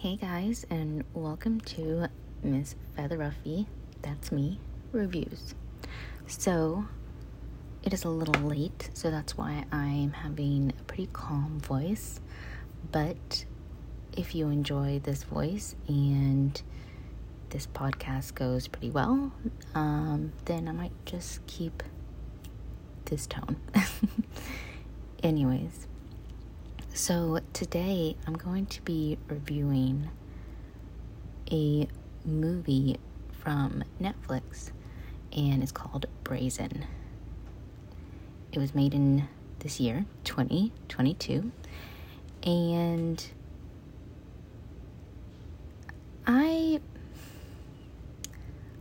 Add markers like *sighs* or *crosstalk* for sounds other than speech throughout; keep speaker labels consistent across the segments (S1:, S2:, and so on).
S1: Hey guys, and welcome to Miss Feather Ruffy, that's me, reviews. So, it is a little late, so that's why I'm having a pretty calm voice. But if you enjoy this voice and this podcast goes pretty well, um, then I might just keep this tone. *laughs* Anyways, so today I'm going to be reviewing a movie from Netflix and it's called Brazen. It was made in this year, 2022, and I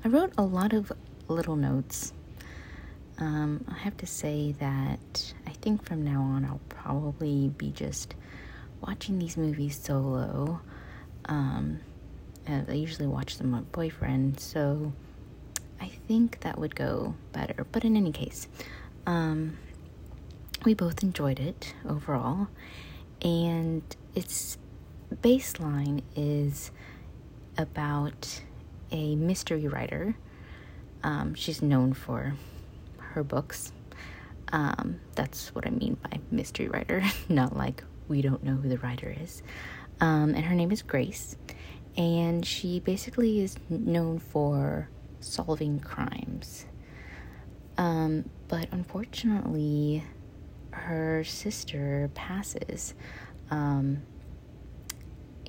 S1: I wrote a lot of little notes. Um, I have to say that think from now on I'll probably be just watching these movies solo. Um, I usually watch them with boyfriend, so I think that would go better. But in any case, um, we both enjoyed it overall, and its baseline is about a mystery writer. Um, she's known for her books. Um, that's what I mean by mystery writer, *laughs* not like we don't know who the writer is. Um, and her name is Grace, and she basically is known for solving crimes. Um, but unfortunately, her sister passes. Um,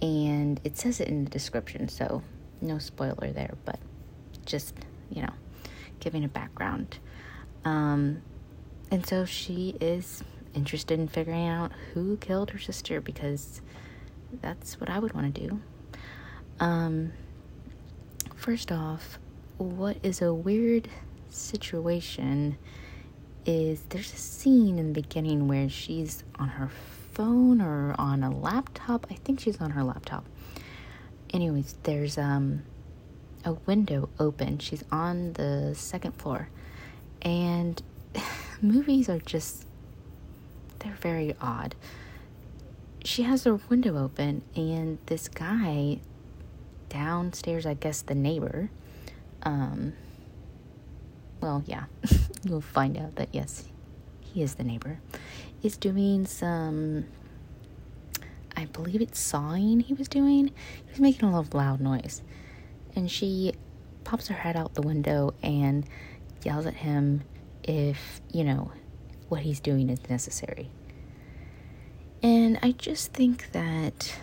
S1: and it says it in the description, so no spoiler there, but just, you know, giving a background. Um, and so she is interested in figuring out who killed her sister because that's what I would want to do. Um, first off, what is a weird situation is there's a scene in the beginning where she's on her phone or on a laptop. I think she's on her laptop. Anyways, there's um a window open. She's on the second floor. And movies are just they're very odd. She has her window open and this guy downstairs, I guess the neighbor, um well, yeah. *laughs* You'll find out that yes, he is the neighbor is doing some I believe it's sawing he was doing. He was making a lot of loud noise. And she pops her head out the window and yells at him if, you know, what he's doing is necessary. And I just think that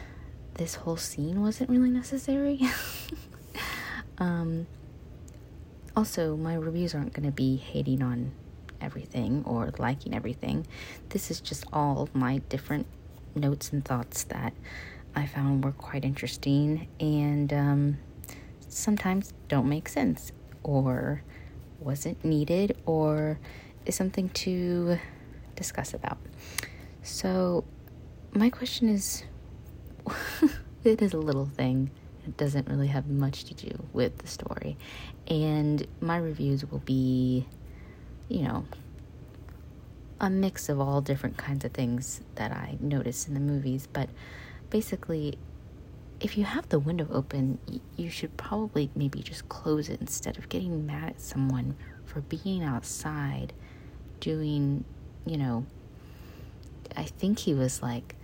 S1: this whole scene wasn't really necessary. *laughs* um, also, my reviews aren't going to be hating on everything or liking everything. This is just all my different notes and thoughts that I found were quite interesting and um, sometimes don't make sense or wasn't needed or is something to discuss about. So, my question is *laughs* it is a little thing. It doesn't really have much to do with the story. And my reviews will be you know, a mix of all different kinds of things that I notice in the movies. But basically, if you have the window open, you should probably maybe just close it instead of getting mad at someone for being outside doing, you know, I think he was like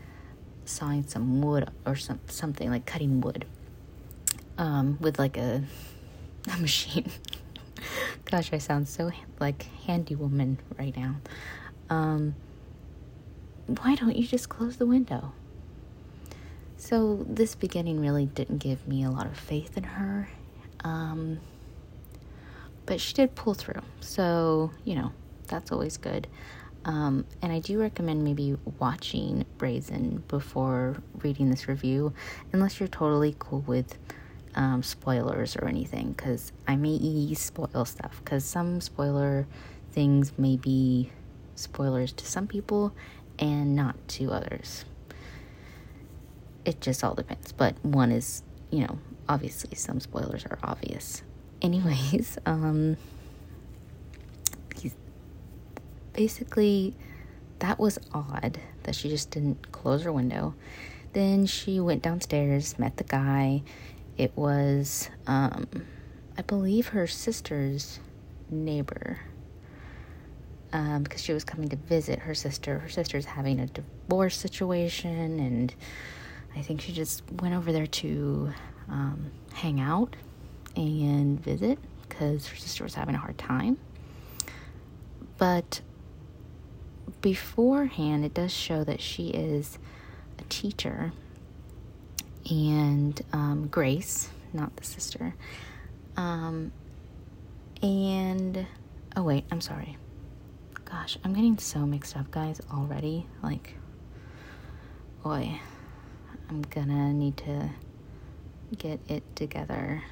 S1: sawing some wood or some something like cutting wood um, with like a, *laughs* a machine. Gosh, I sound so like handy woman right now. Um, why don't you just close the window? So this beginning really didn't give me a lot of faith in her. Um, but she did pull through. So, you know, that's always good. Um, and I do recommend maybe watching Brazen before reading this review, unless you're totally cool with um, spoilers or anything because I may spoil stuff because some spoiler things may be spoilers to some people and not to others. It just all depends, but one is, you know, obviously some spoilers are obvious. *laughs* Anyways, um, basically that was odd that she just didn't close her window. then she went downstairs, met the guy. It was, um, I believe, her sister's neighbor. Um, because she was coming to visit her sister. Her sister's having a divorce situation, and I think she just went over there to um, hang out and visit because her sister was having a hard time. But beforehand, it does show that she is a teacher, and um, Grace, not the sister, um, and oh wait, I'm sorry. Gosh, I'm getting so mixed up, guys, already. Like, boy, I'm gonna need to get it together.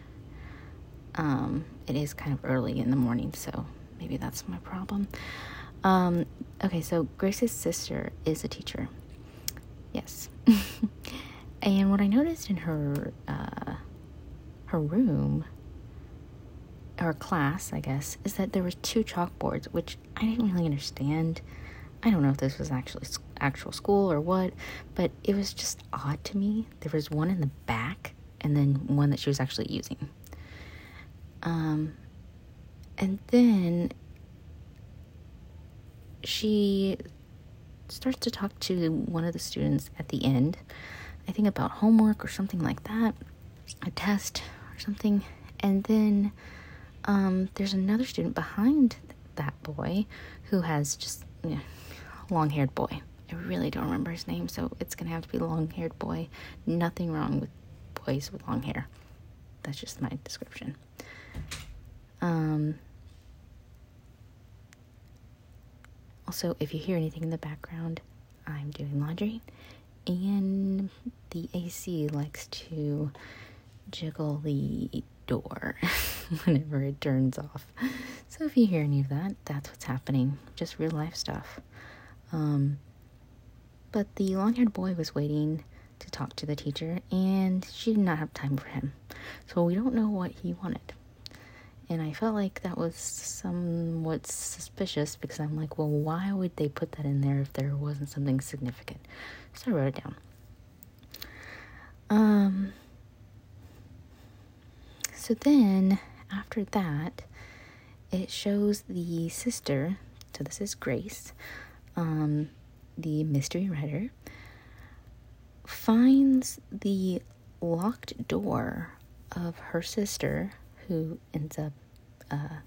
S1: Um, it is kind of early in the morning, so maybe that's my problem. Um, okay, so Grace's sister is a teacher. Yes. *laughs* and what I noticed in her uh, her room or class, I guess, is that there were two chalkboards, which I didn't really understand. I don't know if this was actually actual school or what, but it was just odd to me. There was one in the back and then one that she was actually using. Um, and then she starts to talk to one of the students at the end, I think about homework or something like that, a test or something. And then um, there's another student behind that boy who has just know, long haired boy. I really don't remember his name, so it's gonna have to be long haired boy. Nothing wrong with boys with long hair. That's just my description. Um, also, if you hear anything in the background, I'm doing laundry, and the AC likes to jiggle the door *laughs* whenever it turns off. So if you hear any of that, that's what's happening. Just real life stuff. Um, but the long haired boy was waiting to talk to the teacher, and she did not have time for him. So we don't know what he wanted. And I felt like that was somewhat suspicious because I'm like, well, why would they put that in there if there wasn't something significant? So I wrote it down. Um, so then, after that, it shows the sister, so this is Grace, um, the mystery writer, finds the locked door of her sister who ends up uh,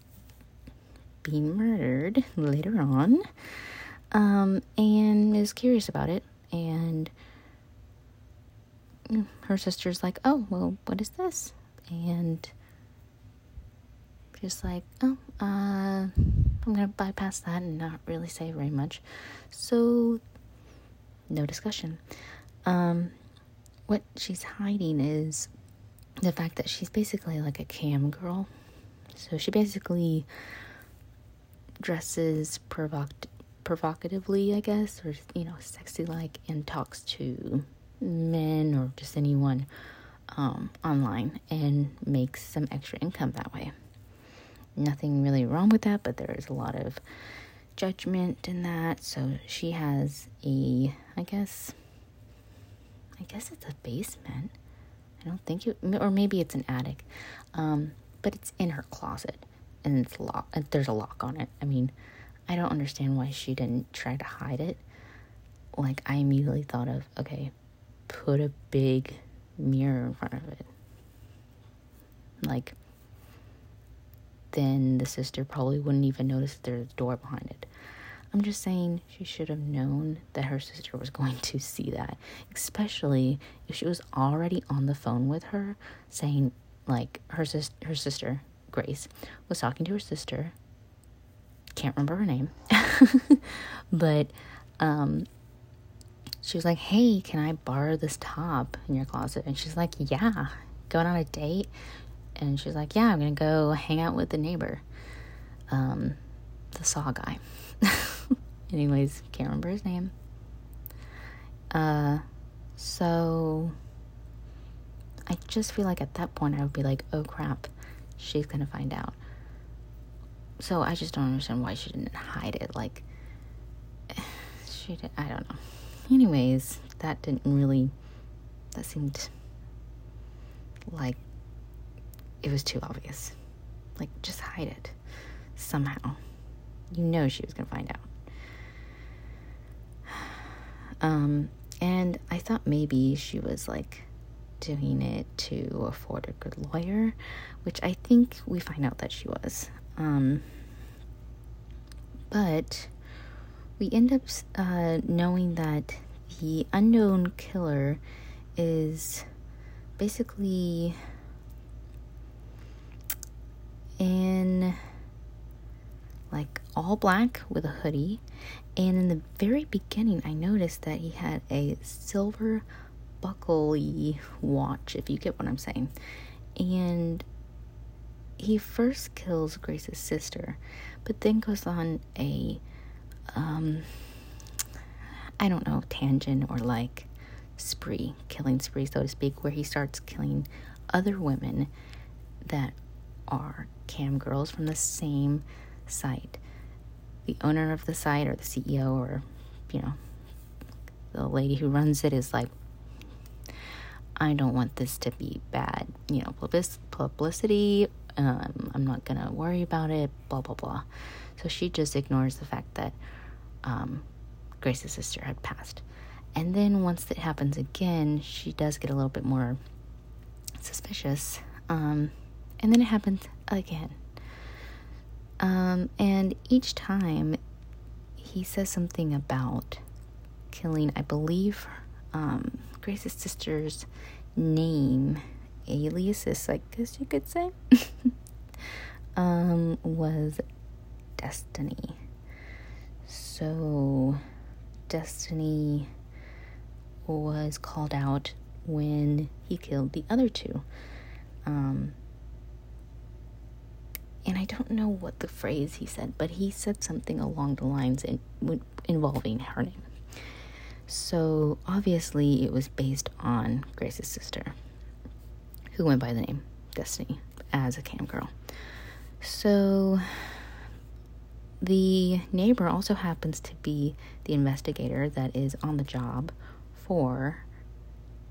S1: being murdered later on, um, and is curious about it. And her sister's like, "Oh, well, what is this?" And just like, "Oh, uh, I'm gonna bypass that and not really say very much." So, no discussion. Um, what she's hiding is the fact that she's basically like a cam girl. So she basically dresses provoc- provocatively, I guess, or you know, sexy like, and talks to men or just anyone um, online and makes some extra income that way. Nothing really wrong with that, but there is a lot of judgment in that. So she has a, I guess, I guess it's a basement I don't think it, or maybe it's an attic, um, but it's in her closet and it's locked. There's a lock on it. I mean, I don't understand why she didn't try to hide it. Like I immediately thought of, okay, put a big mirror in front of it. Like, then the sister probably wouldn't even notice there's a door behind it. I'm just saying she should have known that her sister was going to see that, especially if she was already on the phone with her saying like her sis her sister Grace was talking to her sister. Can't remember her name. *laughs* but um she was like, "Hey, can I borrow this top in your closet?" And she's like, "Yeah." Going on a date, and she's like, "Yeah, I'm gonna go hang out with the neighbor, um, the saw guy." *laughs* Anyways, can't remember his name. Uh, so I just feel like at that point I would be like, oh crap, she's gonna find out. So I just don't understand why she didn't hide it. Like, *sighs* she did, I don't know. Anyways, that didn't really That seemed like it was too obvious. Like, just hide it somehow. You know she was going to find out. *sighs* Um, and I thought maybe she was like doing it to afford a good lawyer, which I think we find out that she was. Um, but we end up uh, knowing that the unknown killer is basically in like all black with a hoodie. And in the very beginning, I noticed that he had a silver buckley watch, if you get what I'm saying. And he first kills Grace's sister, but then goes on a, um, I don't know, tangent or like spree, killing spree, so to speak, where he starts killing other women that are cam girls from the same site. The owner of the site or the CEO or, you know, the lady who runs it is like, I don't want this to be bad, you know, publicity. Um, I'm not gonna worry about it, blah, blah, blah. So she just ignores the fact that um, Grace's sister had passed. And then once it happens again, she does get a little bit more suspicious. Um, and then it happens again. Um, and each time he says something about killing, I believe, um, Grace's sister's name, alias, I guess you could say, *laughs* um, was Destiny. So, Destiny was called out when he killed the other two. Um, and I don't know what the phrase he said, but he said something along the lines in, involving her name. So obviously, it was based on Grace's sister, who went by the name Destiny as a cam girl. So the neighbor also happens to be the investigator that is on the job for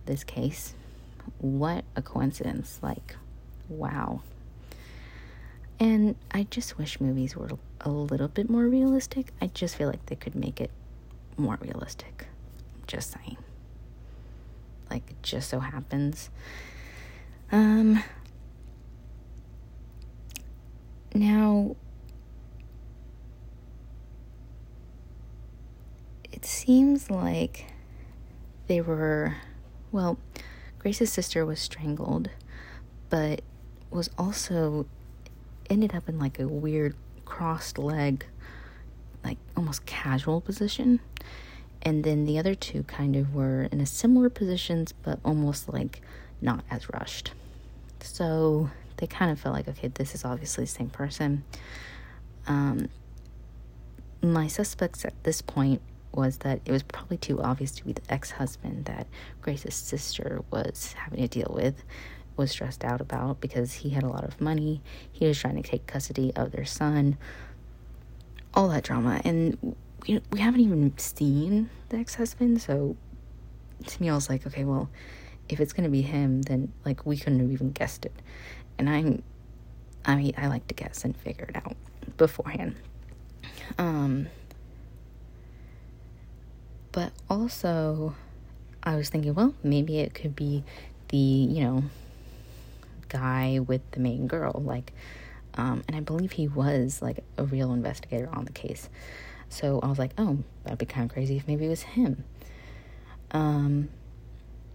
S1: this case. What a coincidence! Like, wow. And I just wish movies were a little bit more realistic. I just feel like they could make it more realistic. Just saying. Like, it just so happens. Um, now, it seems like they were, well, Grace's sister was strangled, but was also ended up in like a weird crossed leg, like almost casual position. And then the other two kind of were in a similar positions, but almost like not as rushed. So they kind of felt like, okay, this is obviously the same person. Um, my suspects at this point was that it was probably too obvious to be the ex husband that Grace's sister was having to deal with was stressed out about because he had a lot of money. He was trying to take custody of their son. All that drama. And we, we haven't even seen the ex husband. So to me, I was like, okay, well, if it's going to be him, then like we couldn't have even guessed it. And I'm, I mean, I like to guess and figure it out beforehand. Um, but also, I was thinking, well, maybe it could be the, you know, guy with the main girl. Like, um, and I believe he was like a real investigator on the case. So I was like, oh, that'd be kind of crazy if maybe it was him. Um,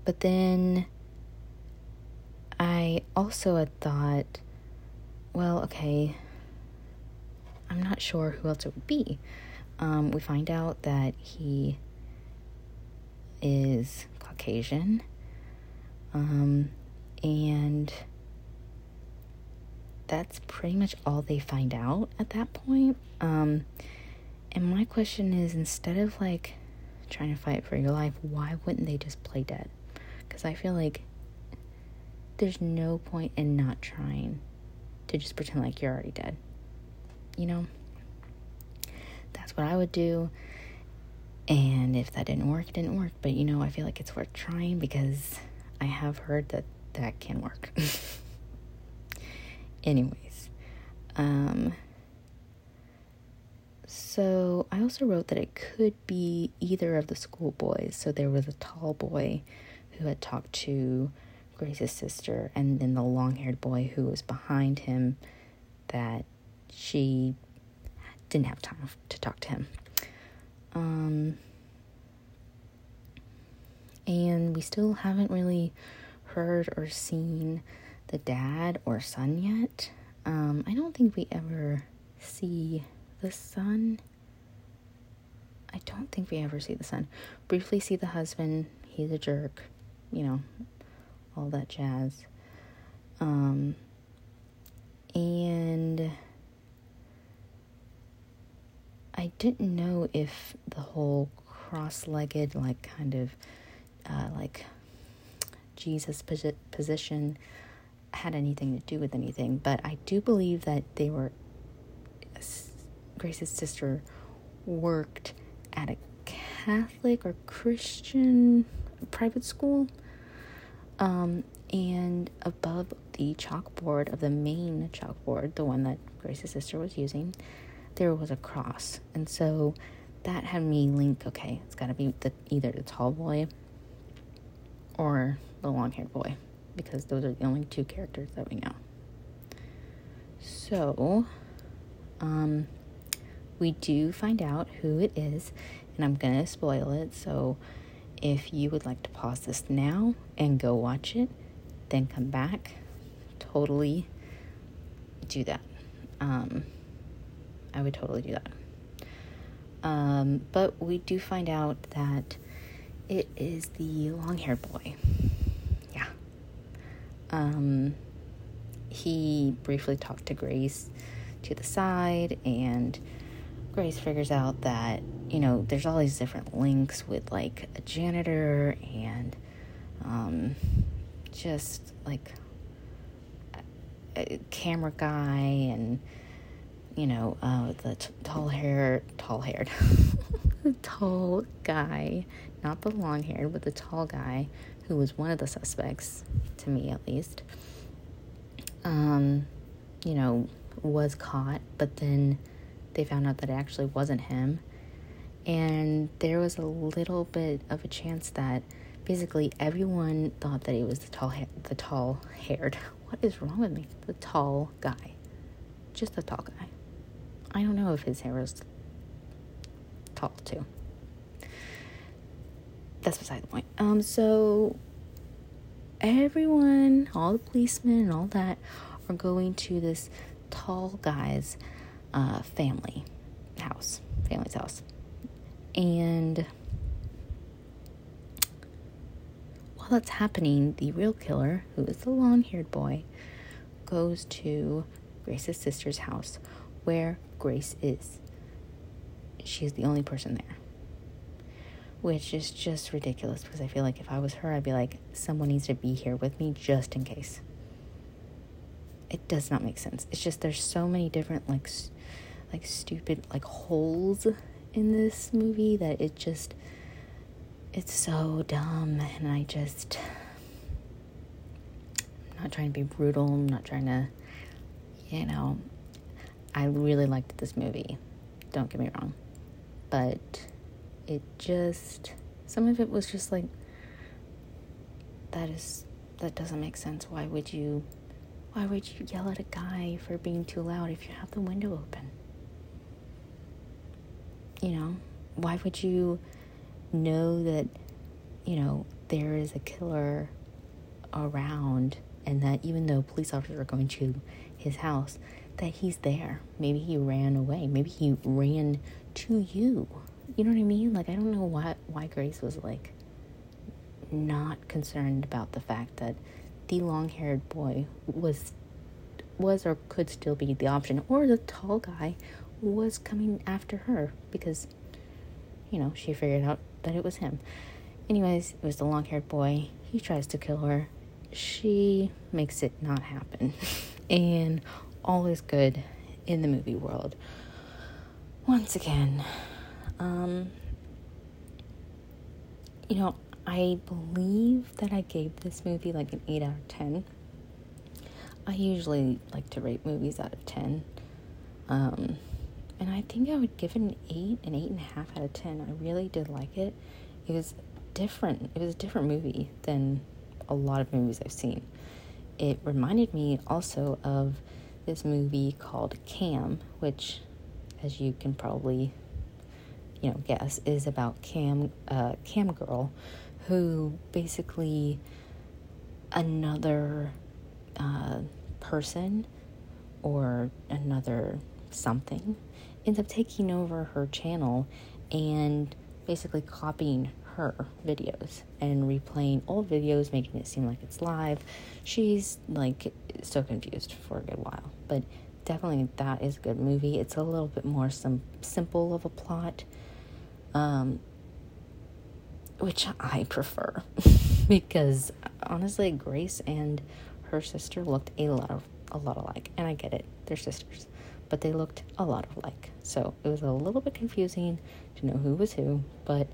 S1: but then I also had thought, well, okay, I'm not sure who else it would be. Um, we find out that he is Caucasian. Um, and that's pretty much all they find out at that point. Um, and my question is instead of like trying to fight for your life, why wouldn't they just play dead? Because I feel like there's no point in not trying to just pretend like you're already dead. You know? That's what I would do. And if that didn't work, it didn't work. But you know, I feel like it's worth trying because I have heard that that can work. *laughs* Anyways, um, so I also wrote that it could be either of the schoolboys. So there was a tall boy who had talked to Grace's sister, and then the long haired boy who was behind him that she didn't have time to talk to him. Um, and we still haven't really heard or seen the dad or son yet. Um, I don't think we ever see the son. I don't think we ever see the son. Briefly see the husband. He's a jerk. You know, all that jazz. Um, and I didn't know if the whole cross legged, like, kind of uh, like Jesus posi- position had anything to do with anything, but I do believe that they were. Grace's sister worked at a Catholic or Christian private school. Um, and above the chalkboard of the main chalkboard, the one that Grace's sister was using, there was a cross. And so that had me link okay, it's got to be the, either the tall boy or the long haired boy because those are the only two characters that we know. So, um, we do find out who it is, and I'm gonna spoil it. So, if you would like to pause this now and go watch it, then come back, totally do that. Um, I would totally do that. Um, but we do find out that it is the long haired boy. Um, he briefly talked to Grace to the side, and Grace figures out that, you know, there's all these different links with like a janitor and um, just like a camera guy and you know uh, the t- tall hair tall haired *laughs* tall guy not the long haired, but the tall guy who was one of the suspects, to me at least, um, you know, was caught, but then they found out that it actually wasn't him. And there was a little bit of a chance that basically everyone thought that it was the tall, ha- the tall haired. *laughs* What is wrong with me? The tall guy, just the tall guy. I don't know if his hair was tall to. that's beside the point. Um, so everyone, all the policemen and all that, are going to this tall guy's uh, family house, family's house, and while that's happening, the real killer, who is the long-haired boy, goes to Grace's sister's house, where Grace is. She is the only person there which is just ridiculous because I feel like if I was her, I'd be like, someone needs to be here with me just in case. It does not make sense. It's just there's so many different like like stupid like holes in this movie that it just it's so dumb and I just I'm not trying to be brutal, I'm not trying to you know I really liked this movie. Don't get me wrong. But it just some of it was just like that is that doesn't make sense. Why would you why would you yell at a guy for being too loud if you have the window open? You know why would you know that you know there is a killer around and that even though police officers are going to his house that he's there. Maybe he ran away. Maybe he ran to you you know what I mean? Like I don't know why why Grace was like not concerned about the fact that the long-haired boy was was or could still be the option or the tall guy was coming after her because you know, she figured out that it was him. Anyways, it was the long-haired boy. He tries to kill her. She makes it not happen. *laughs* and all is good in the movie world. Once again, um, you know, I believe that I gave this movie like an 8 out of 10. I usually like to rate movies out of 10. Um, and I think I would give it an 8, an 8.5 out of 10. I really did like it. It was different. It was a different movie than a lot of movies I've seen. It reminded me also of this movie called Cam, which, as you can probably, you know, guess, is about Cam, uh, Cam girl, who basically another uh, person or another something ends up taking over her channel and basically copying her videos and replaying old videos, making it seem like it's live. She's like so confused for a good while, but definitely that is a good movie. It's a little bit more some simple of a plot, um, which I prefer *laughs* because honestly, Grace and her sister looked a lot of a lot alike, and I get it, they're sisters, but they looked a lot alike. So it was a little bit confusing to know who was who, but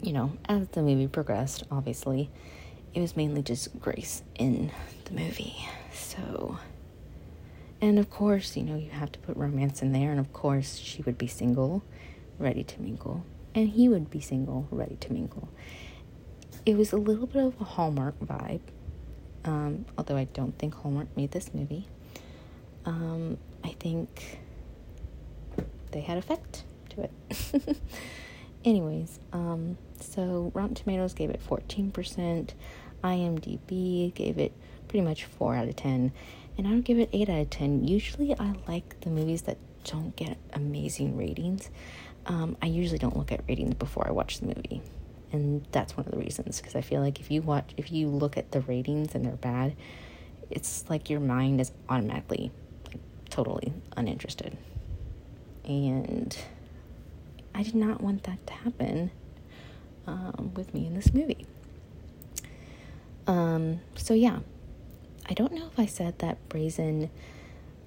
S1: you know, as the movie progressed, obviously, it was mainly just Grace in the movie. So, and of course, you know, you have to put romance in there, and of course, she would be single, ready to mingle, and he would be single, ready to mingle. It was a little bit of a Hallmark vibe, um, although I don't think Hallmark made this movie. Um, I think they had effect to it. *laughs* Anyways, um, so Rotten Tomatoes gave it 14%, IMDb gave it pretty much 4 out of 10, and I would give it 8 out of 10. Usually I like the movies that don't get amazing ratings. Um, I usually don't look at ratings before I watch the movie. And that's one of the reasons because I feel like if you watch if you look at the ratings and they're bad, it's like your mind is automatically like, totally uninterested. And I did not want that to happen um, with me in this movie. Um, so yeah, I don't know if I said that Brazen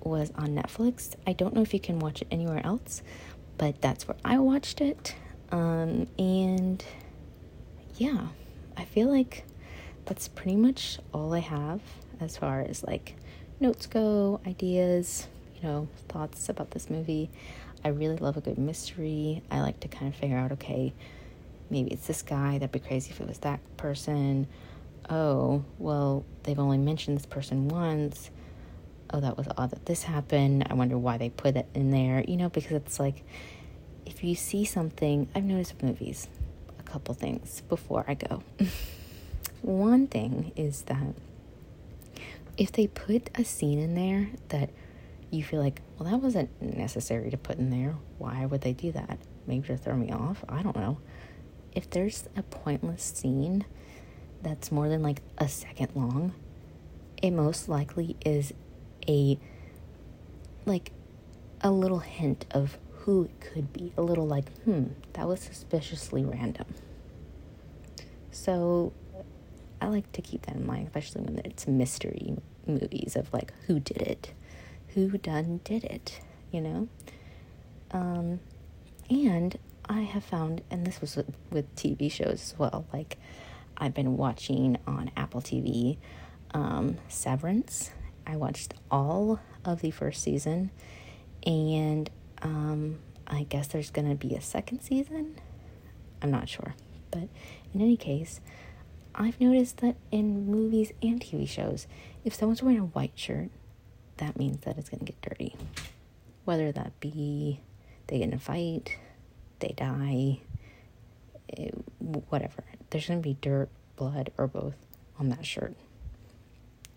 S1: was on Netflix. I don't know if you can watch it anywhere else, but that's where I watched it. Um, and yeah, I feel like that's pretty much all I have as far as like notes go, ideas, you know, thoughts about this movie. I really love a good mystery. I like to kind of figure out, okay, maybe it's this guy. That'd be crazy if it was that person. Oh, well, they've only mentioned this person once. Oh, that was odd that this happened. I wonder why they put it in there, you know, because it's like if you see something, I've noticed with movies a couple things before I go. *laughs* One thing is that if they put a scene in there that you feel like, well, that wasn't necessary to put in there. Why would they do that? Maybe to throw me off? I don't know. If there's a pointless scene that's more than like a second long, it most likely is a like a little hint of who it could be. A little like, hmm, that was suspiciously random. So I like to keep that in mind, especially when it's mystery movies of like who did it who done did it, you know? Um, and I have found, and this was with, with TV shows as well, like I've been watching on Apple TV um, Severance. I watched all of the first season, and um, I guess there's going to be a second season. I'm not sure. But in any case, I've noticed that in movies and TV shows, if someone's wearing a white shirt, that means that it's going to get dirty. Whether that be they get in a fight, they die, it, whatever. There's going to be dirt, blood, or both on that shirt.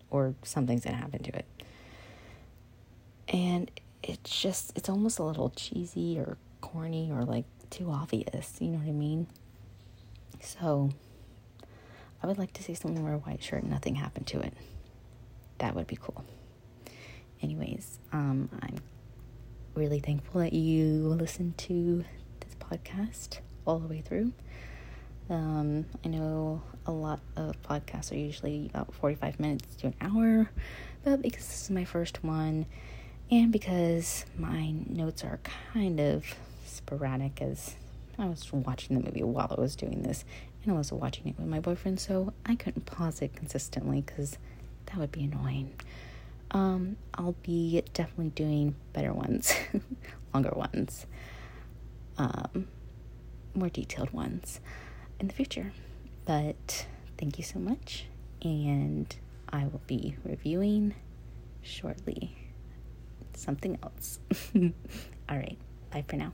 S1: Or something's going to happen to it. And it's just, it's almost a little cheesy or corny or like too obvious. You know what I mean? So, I would like to see someone wear a white shirt and nothing happened to it. That would be cool anyways, um, I'm really thankful that you listened to this podcast all the way through. Um, I know a lot of podcasts are usually about 45 minutes to an hour, but because this is my first one, and because my notes are kind of sporadic as I was watching the movie while I was doing this, and I was watching it with my boyfriend, so I couldn't pause it consistently because that would be annoying. Um, I'll be definitely doing better ones, *laughs* longer ones, um, more detailed ones in the future. But thank you so much, and I will be reviewing shortly something else. *laughs* All right, bye for now.